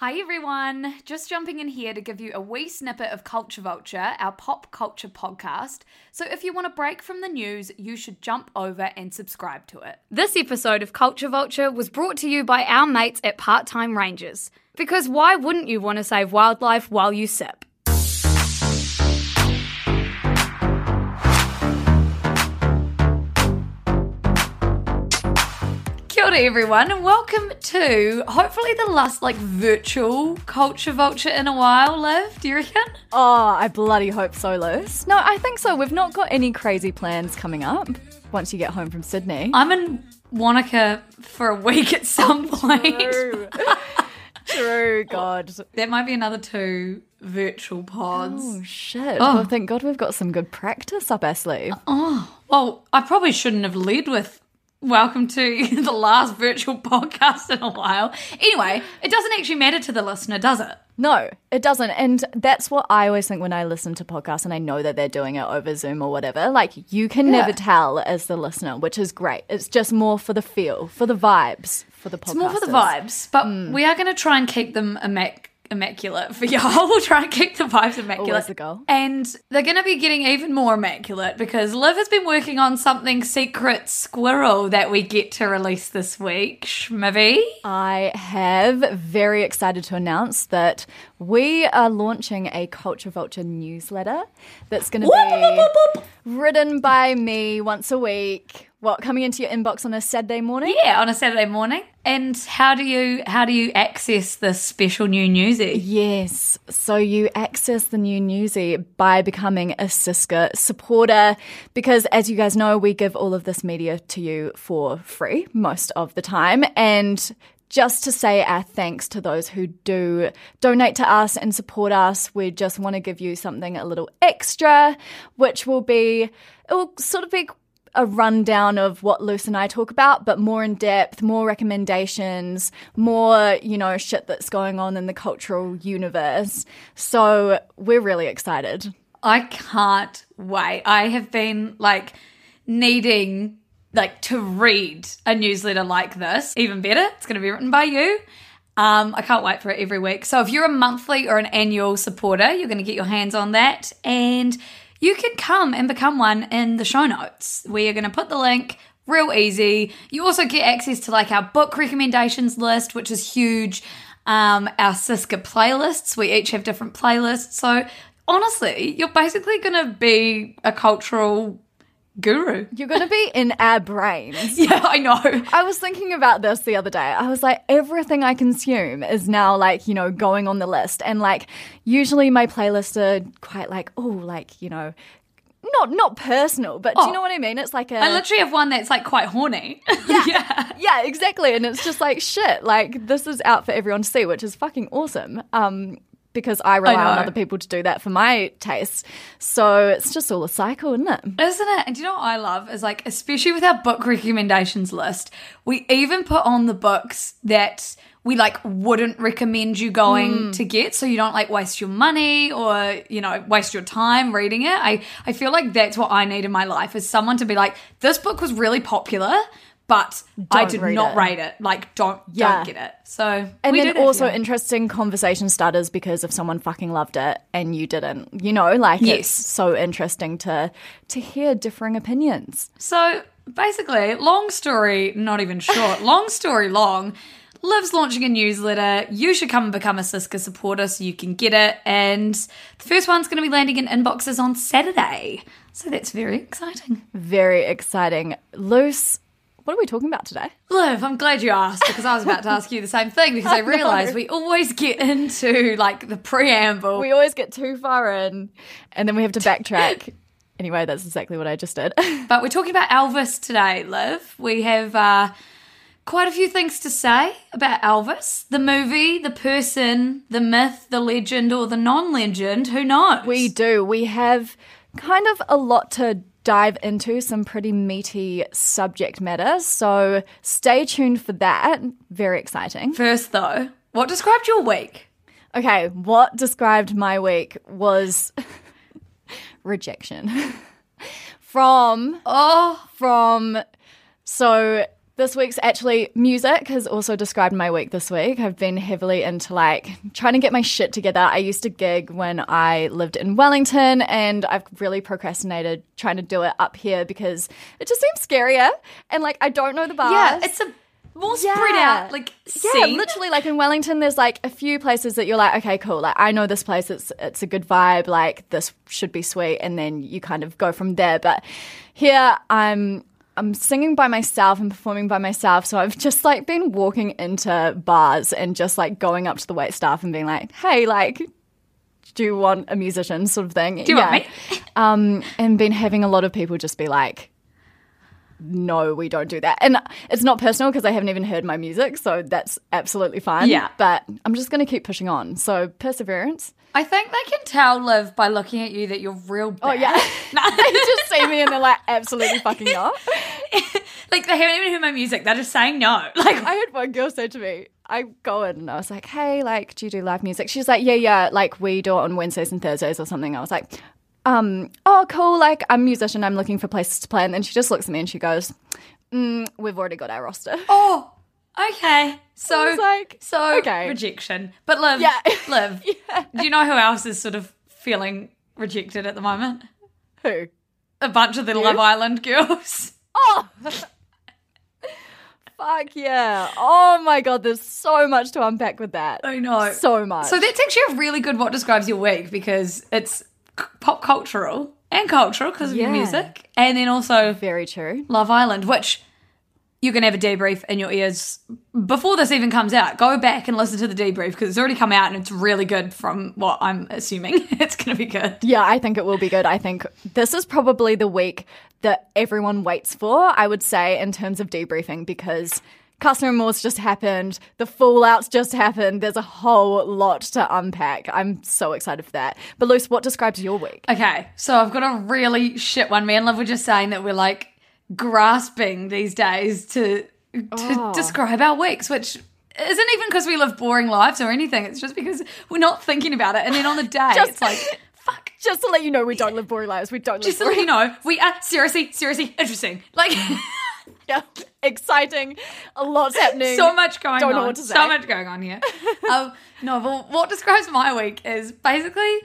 Hi everyone, just jumping in here to give you a wee snippet of Culture Vulture, our pop culture podcast. So if you want a break from the news, you should jump over and subscribe to it. This episode of Culture Vulture was brought to you by our mates at Part Time Rangers. Because why wouldn't you want to save wildlife while you sip? Kia everyone and welcome to hopefully the last like virtual culture vulture in a while, Liv. Do you reckon? Oh, I bloody hope so, Luce. No, I think so. We've not got any crazy plans coming up once you get home from Sydney. I'm in Wanaka for a week at oh, some point. True. True, God. There might be another two virtual pods. Oh, shit. Oh, thank God we've got some good practice up our sleeve. Oh, Well, I probably shouldn't have led with welcome to the last virtual podcast in a while. Anyway, it doesn't actually matter to the listener, does it? No, it doesn't. And that's what I always think when I listen to podcasts and I know that they're doing it over Zoom or whatever. Like, you can never tell as the listener, which is great. It's just more for the feel, for the vibes, for the podcast. It's more for the vibes, but mm. we are going to try and keep them a immac- immaculate for y'all. We'll try and keep the vibes immaculate. Always the goal. And they're going to be getting even more immaculate because Liv has been working on something secret squirrel that we get to release this week. Schmivy. I have very excited to announce that we are launching a Culture Vulture newsletter that's going to be written by me once a week. What coming into your inbox on a Saturday morning? Yeah, on a Saturday morning. And how do you how do you access this special new newsy? Yes. So you access the new newsy by becoming a SYSCA supporter because as you guys know, we give all of this media to you for free most of the time. And just to say our thanks to those who do donate to us and support us, we just want to give you something a little extra, which will be, it will sort of be a rundown of what Luce and I talk about, but more in depth, more recommendations, more, you know, shit that's going on in the cultural universe. So we're really excited. I can't wait. I have been like needing like to read a newsletter like this. Even better, it's going to be written by you. Um, I can't wait for it every week. So if you're a monthly or an annual supporter, you're going to get your hands on that, and you can come and become one in the show notes. We are going to put the link real easy. You also get access to like our book recommendations list, which is huge. Um, our SYSCA playlists. We each have different playlists. So honestly, you're basically going to be a cultural guru. You're going to be in our brains. Yeah, I know. I was thinking about this the other day. I was like, everything I consume is now like, you know, going on the list. And like, usually my playlists are quite like, oh, like, you know, not not personal, but do Oh. you know what I mean? It's like a I literally have one that's like quite horny. Yeah. yeah, exactly. And it's just like shit. Like this is out for everyone to see, which is fucking awesome. Um, because I rely on other people to do that for my tastes. So it's just all a cycle, isn't it? Isn't it? And do you know what I love is like, especially with our book recommendations list, we even put on the books that we like wouldn't recommend you going mm. to get so you don't like waste your money or you know waste your time reading it i i feel like that's what i need in my life is someone to be like this book was really popular but i Don't did not it." rate it like don't Yeah. don't get it so And we then also for you. interesting conversation starters because if someone fucking loved it and you didn't, you know, like Yes. it's so interesting to to hear differing opinions. So basically, long story, not even short, long story long. Liv's launching a newsletter. You should come and become a SYSCA supporter so you can get it. And the first one's going to be landing in inboxes on Saturday. So that's very exciting. Very exciting. Luce, what are we talking about today? Liv, I'm glad you asked because I was about to ask you the same thing because I realised we always get into like the preamble. We always get too far in and then we have to backtrack. anyway, that's exactly what I just did. But we're talking about Elvis today, Liv. We have uh, quite a few things to say about Elvis the movie, the person, the myth, the legend, or the non legend. Who knows? We do. We have kind of a lot to dive into, some pretty meaty subject matter. So stay tuned for that. Very exciting. First, though, what described your week? Okay, what described my week was rejection from Oh, from so this week's actually music has also described my week this week. I've been heavily into like trying to get my shit together. I used to gig when I lived in Wellington and I've really procrastinated trying to do it up here because it just seems scarier and like I don't know the bars. yeah, it's a more spread out, like, yeah, literally like in Wellington there's like a few places that you're like okay cool like I know this place it's it's a good vibe like this should be sweet and then you kind of go from there but here I'm I'm singing by myself and performing by myself so I've just like been walking into bars and just like going up to the wait staff and being like hey like do you want a musician sort of thing Do you want me? um and been having a lot of people just be like no, we don't do that. And it's not personal because I haven't even heard my music, so that's absolutely fine. Yeah. But I'm just going to keep pushing on. So perseverance. I think they can tell, Liv, by looking at you that you're real bad. Oh, yeah. they just see me and they're like, absolutely fucking not. like, they haven't even heard my music. They're just saying no. Like, I had one girl say to me, I go in and I was like, hey, like, do you do live music? She's like, yeah, yeah, like we do it on Wednesdays and Thursdays or something. I was like, um, oh, cool. Like, I'm a musician. I'm looking for places to play. And then she just looks at me and she goes, mm, we've already got our roster. oh, okay. So, like, so okay. rejection. But Liv, Yeah. Liv, do you know who else is sort of feeling rejected at the moment? Who? A bunch of the Love Island girls. Oh! Fuck yeah. Oh my god, there's so much to unpack with that. I know. So much. So that's actually a really good what describes your week because it's pop cultural and cultural because of your music, and then also very true. Love Island, which you can have a debrief in your ears before this even comes out. Go back and listen to the debrief because it's already come out and it's really good from what I'm assuming it's going to be good. Yeah, I think it will be good. I think this is probably the week that everyone waits for, I would say, in terms of debriefing because customer remorse just happened, the fallout's just happened. There's a whole lot to unpack. I'm so excited for that. But Luce, what describes your week? Okay, so I've got a really shit one. Me and Liv were just saying that we're like grasping these days to to Oh. describe our weeks, which isn't even because we live boring lives or anything. It's just because we're not thinking about it. And then on the day, Just- it's like, fuck. Just to let you know, we don't live boring lives. We don't Just to let you know, we are seriously, seriously interesting. Like, Yeah, exciting. A lot's happening. so much going Don't on. know what to say. So much going on here. um, no, what describes my week is basically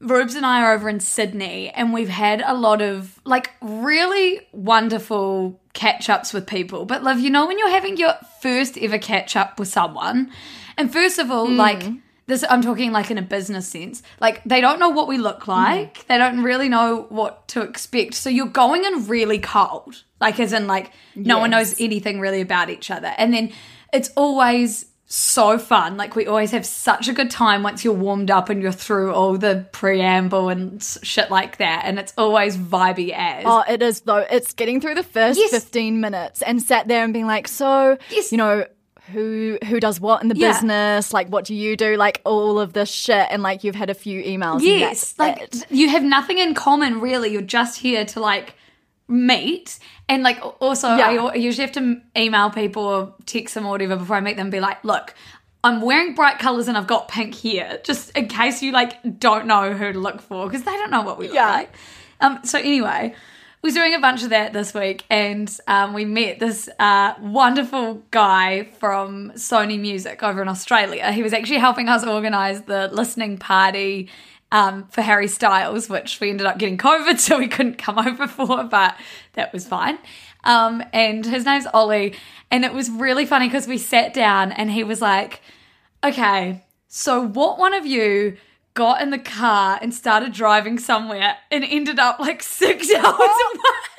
Rubes and I are over in Sydney and we've had a lot of like really wonderful catch ups with people. But Liv, you know when you're having your first ever catch up with someone, and first of all, mm. like this I'm talking like in a business sense. Like they don't know what we look mm-hmm. like. They don't really know what to expect. So you're going in really cold. Like as in like no one knows anything really about each other. And then it's always so fun. Like we always have such a good time once you're warmed up and you're through all the preamble and shit like that. And it's always vibey as. Oh, it is though. It's getting through the first Yes. 15 minutes and sat there and being like, so, Yes. you know, who who does what in the Yeah. business? Like, what do you do? Like, all of this shit. And like, you've had a few emails. Yes, like it. you have nothing in common really. You're just here to like meet, and like also I Yeah. al- usually have to email people or text them or whatever before I meet them. And be like, look, I'm wearing bright colors and I've got pink here, just in case you like don't know who to look for because they don't know what we look Yeah. like. Um. So anyway. We was doing a bunch of that this week, and um, we met this uh, wonderful guy from Sony Music over in Australia. He was actually helping us organise the listening party um, for Harry Styles, which we ended up getting COVID, so we couldn't come over for, but that was fine. Um, and his name's Ollie, and it was really funny because we sat down and he was like, "Okay, so what one of you?" Got in the car and started driving somewhere and ended up like six hours away.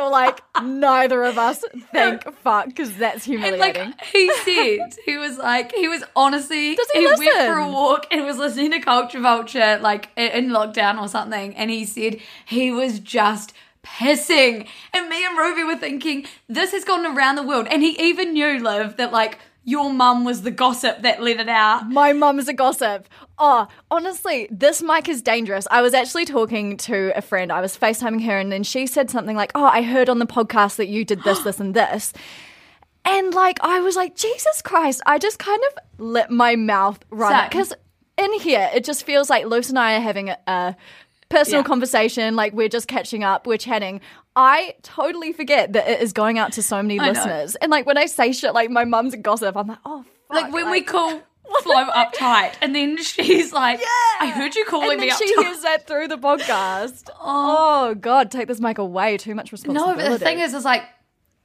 You're like, neither of us think fuck, because that's And humiliating. like he said, he was like, he was honestly, Does he went for a walk and was listening to Culture Vulture, like in in lockdown or something, and he said he was just pissing. And me and Ruby were thinking, this has gone around the world. And he even knew, Liv, that like your mum was the gossip that let it out. My mum's a gossip. Oh, honestly, this mic is dangerous. I was actually talking to a friend. I was FaceTiming her, and then she said something like, Oh, I heard on the podcast that you did this, this, and this. And like, I was like, Jesus Christ, I just kind of let my mouth run Because in here, it just feels like Luce and I are having a, a personal Yeah. conversation. Like, we're just catching up, we're chatting. I totally forget that it is going out to so many I know. listeners. And like, when I say shit like my mum's a gossip, I'm like, Oh, fuck. Like when we call Flo uptight, and then she's like, yeah. I heard you calling me. and then me she uptight. hears that through the podcast. Oh, oh. God, take this mic away. Too much responsibility. No, the thing is, is like,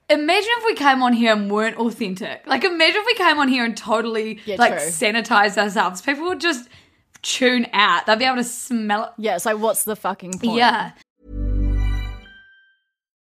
imagine if we came on here and weren't authentic. Like, imagine if we came on here and totally Yeah, like true. sanitized ourselves. People would just tune out. They'd be able to smell it. yeah, it's like, what's the fucking point? Yeah.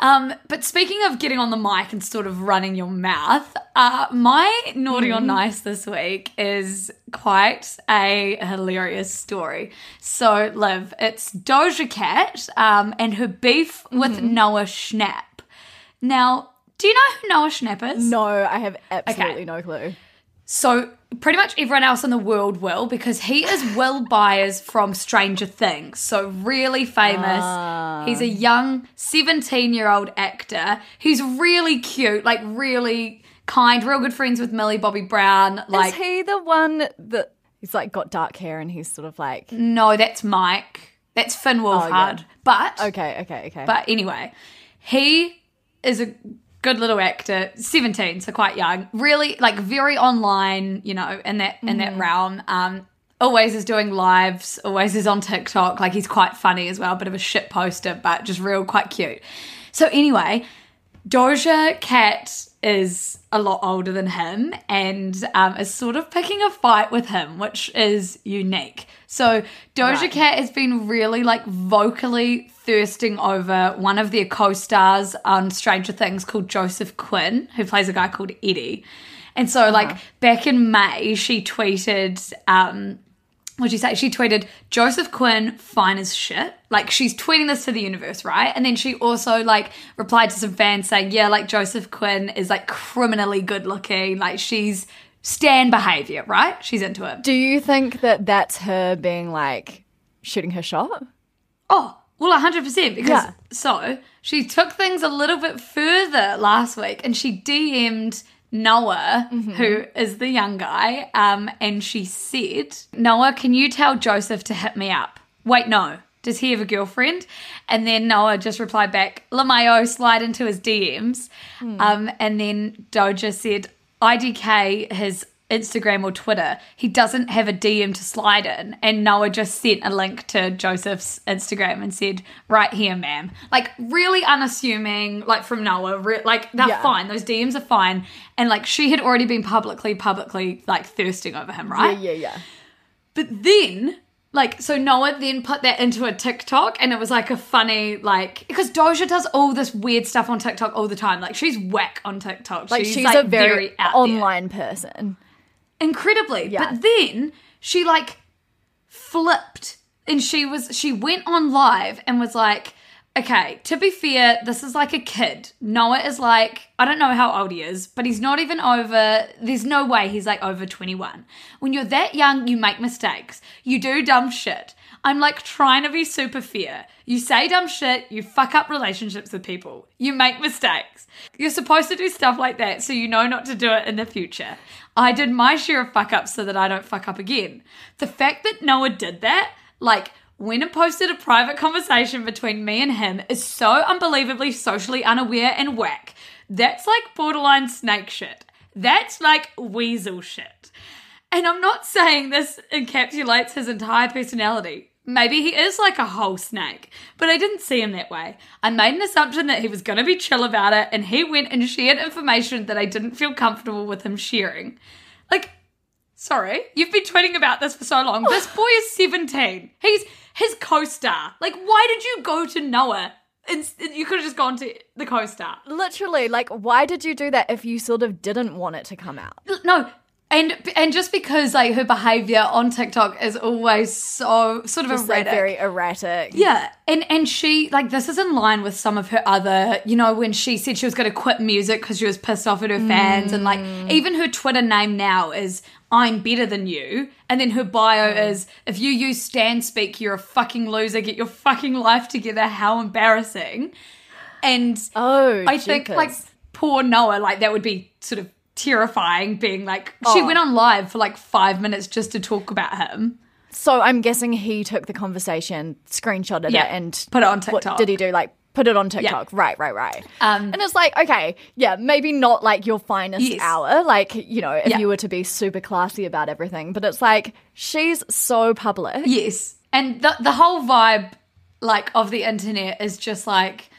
Um, but speaking of getting on the mic and sort of running your mouth, uh, my naughty or nice this week is quite a hilarious story. So, Liv, it's Doja Cat um, and her beef with Noah Schnapp. Now, do you know who Noah Schnapp is? No, I have absolutely Okay. no clue. So pretty much everyone else in the world will because he is Will Byers from Stranger Things. So really famous. Ah. He's a young 17-year-old actor. He's really cute, like really kind, real good friends with Millie Bobby Brown. Like is he the one that he's like got dark hair and he's sort of like no, that's Mike. That's Finn oh, Wolfhard. But okay, okay, okay. But anyway, he is a good little actor, 17, so quite young. Really like very online, you know, in that in that realm. Um always is doing lives, always is on TikTok. Like he's quite funny as well, bit of a shit poster, but just real quite cute. So anyway, Doja Cat is a lot older than him and um, is sort of picking a fight with him, which is unique. So Doja Cat has been really like vocally thirsting over one of their co-stars on Stranger Things called Joseph Quinn, who plays a guy called Eddie. And so like back in May, she tweeted um, what'd you say? She tweeted, Joseph Quinn, fine as shit. Like, she's tweeting this to the universe, right? And then she also, like, replied to some fans saying, yeah, like, Joseph Quinn is, like, criminally good looking. Like, she's stan behavior, right? She's into it. Do you think that that's her being like shooting her shot? Oh, well, 100% because Yeah. so she took things a little bit further last week and she DM'd Noah, who is the young guy, um, and she said, Noah, can you tell Joseph to hit me up? Wait, no. Does he have a girlfriend? And then Noah just replied back, LaMayo, slide into his DMs. Um, and then Doja said, IDK his Instagram or Twitter, he doesn't have a DM to slide in. And Noah just sent a link to Joseph's Instagram and said, right here, ma'am. Like, really unassuming, like from Noah. Re- like, they're Yeah. fine. Those DMs are fine. And like, she had already been publicly, publicly, like, thirsting over him, right? Yeah, yeah, yeah. But then, like, so Noah then put that into a TikTok and it was like a funny, like, because Doja does all this weird stuff on TikTok all the time. Like, she's whack on TikTok. Like she's, like, a very, out there. online person. Incredibly. Yeah. But then she, like, flipped and she was, she went on live and was like, okay, to be fair, this is like a kid. Noah is like, I don't know how old he is, but he's not even over, there's no way he's like over 21. When you're that young, you make mistakes. You do dumb shit. I'm like trying to be super fair. You say dumb shit, you fuck up relationships with people, you make mistakes. You're supposed to do stuff like that so you know not to do it in the future. I did my share of fuck ups so that I don't fuck up again. The fact that Noah did that, like, when and posted a private conversation between me and him is so unbelievably socially unaware and whack. That's like borderline snake shit. That's like weasel shit. And I'm not saying this encapsulates his entire personality. Maybe he is like a whole snake, but I didn't see him that way. I made an assumption that he was going to be chill about it, and he went and shared information that I didn't feel comfortable with him sharing. Like, sorry, you've been tweeting about this for so long. This boy is 17. He's his co star. Like, why did you go to Noah? And you could have just gone to the co star. Literally, like, why did you do that if you sort of didn't want it to come out? No, and and just because like her behavior on TikTok is always so sort of Just like erratic. very erratic. yeah, and and she like this is in line with some of her other, you know, when she said she was going to quit music because she was pissed off at her fans, and like mm. even her Twitter name now is "I'm better than you," and then her bio mm. is "If you use stan Speak, you're a fucking loser. Get your fucking life together. How embarrassing!" And Oh, I think like poor Noah, like that would be sort of terrifying. Being like, she Oh. went on live for like five minutes just to talk about him. So I'm guessing he took the conversation, screenshotted Yeah, it, and put it on What TikTok. did he do? Like put it on TikTok. Right, right, right. Um, and it's like, okay, yeah, maybe not like your finest Yes. hour, like you know, if Yeah. you were to be super classy about everything. But it's like she's so public. Yes, and the the whole vibe, like of the internet, is just like,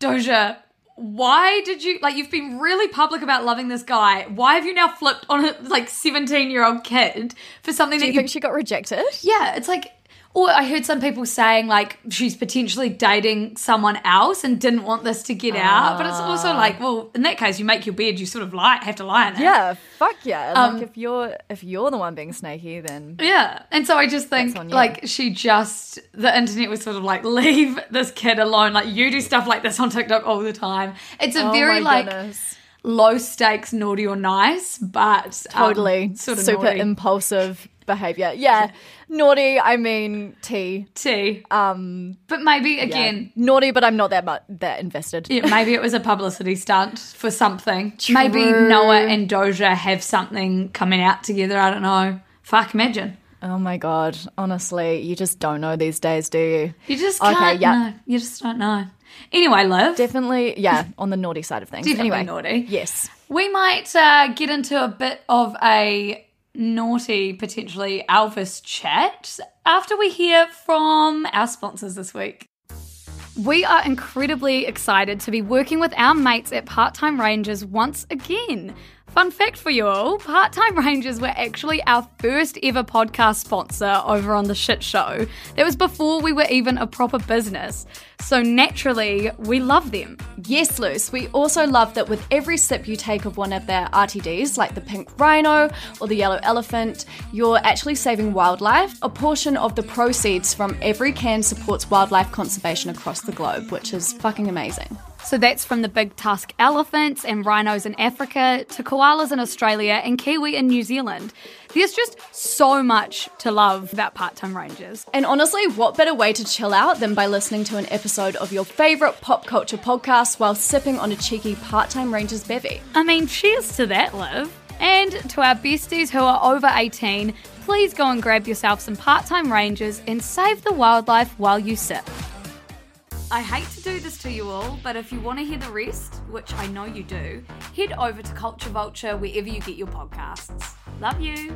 Doja. Why did you like? You've been really public about loving this guy. Why have you now flipped on a like seventeen year old kid for something Do that you think she got rejected? Yeah, it's like, or I heard some people saying like she's potentially dating someone else and didn't want this to get out. But it's also like, well, in that case, you make your bed, you sort of lie, have to lie in it. Yeah, fuck yeah. Um, like if you're if you're the one being snaky, then Yeah. And so I just think That's on you. like she just the internet was sort of like leave this kid alone. Like you do stuff like this on TikTok all the time. It's a oh very like goodness. low stakes naughty or nice, but um, totally sort of super naughty. impulsive behavior. Yeah, naughty. I mean, T. T. Um but maybe Yeah. again naughty, but I'm not that much that invested. Yeah, maybe it was a publicity stunt for something. Maybe Noah and Doja have something coming out together. I don't know. Fuck, imagine. Oh my god, honestly, you just don't know these days, do you? You just Okay, can't yeah. know. You just don't know. Anyway, love. Definitely, yeah, on the naughty side of things. Definitely anyway, naughty. Yes. we might uh, get into a bit of a naughty, potentially Elvis chat after we hear from our sponsors this week. We are incredibly excited to be working with our mates at Part Time Rangers once again. Fun fact for you all Part Time Rangers were actually our first ever podcast sponsor over on The Shit Show. That was before we were even a proper business. So naturally, we love them. Yes, Luce. We also love that with every sip you take of one of their RTDs, like the pink rhino or the yellow elephant, you're actually saving wildlife. A portion of the proceeds from every can supports wildlife conservation across the globe, which is fucking amazing. So that's from the big tusk elephants and rhinos in Africa to koalas in Australia and kiwi in New Zealand. There's just so much to love about part time rangers. And honestly, what better way to chill out than by listening to an episode of your favourite pop culture podcast while sipping on a cheeky part time Rangers bevvy? I mean, cheers to that, Liv. And to our besties who are over 18, please go and grab yourself some part time rangers and save the wildlife while you sip. I hate to do this to you all, but if you want to hear the rest, which I know you do, head over to Culture Vulture wherever you get your podcasts. Love you.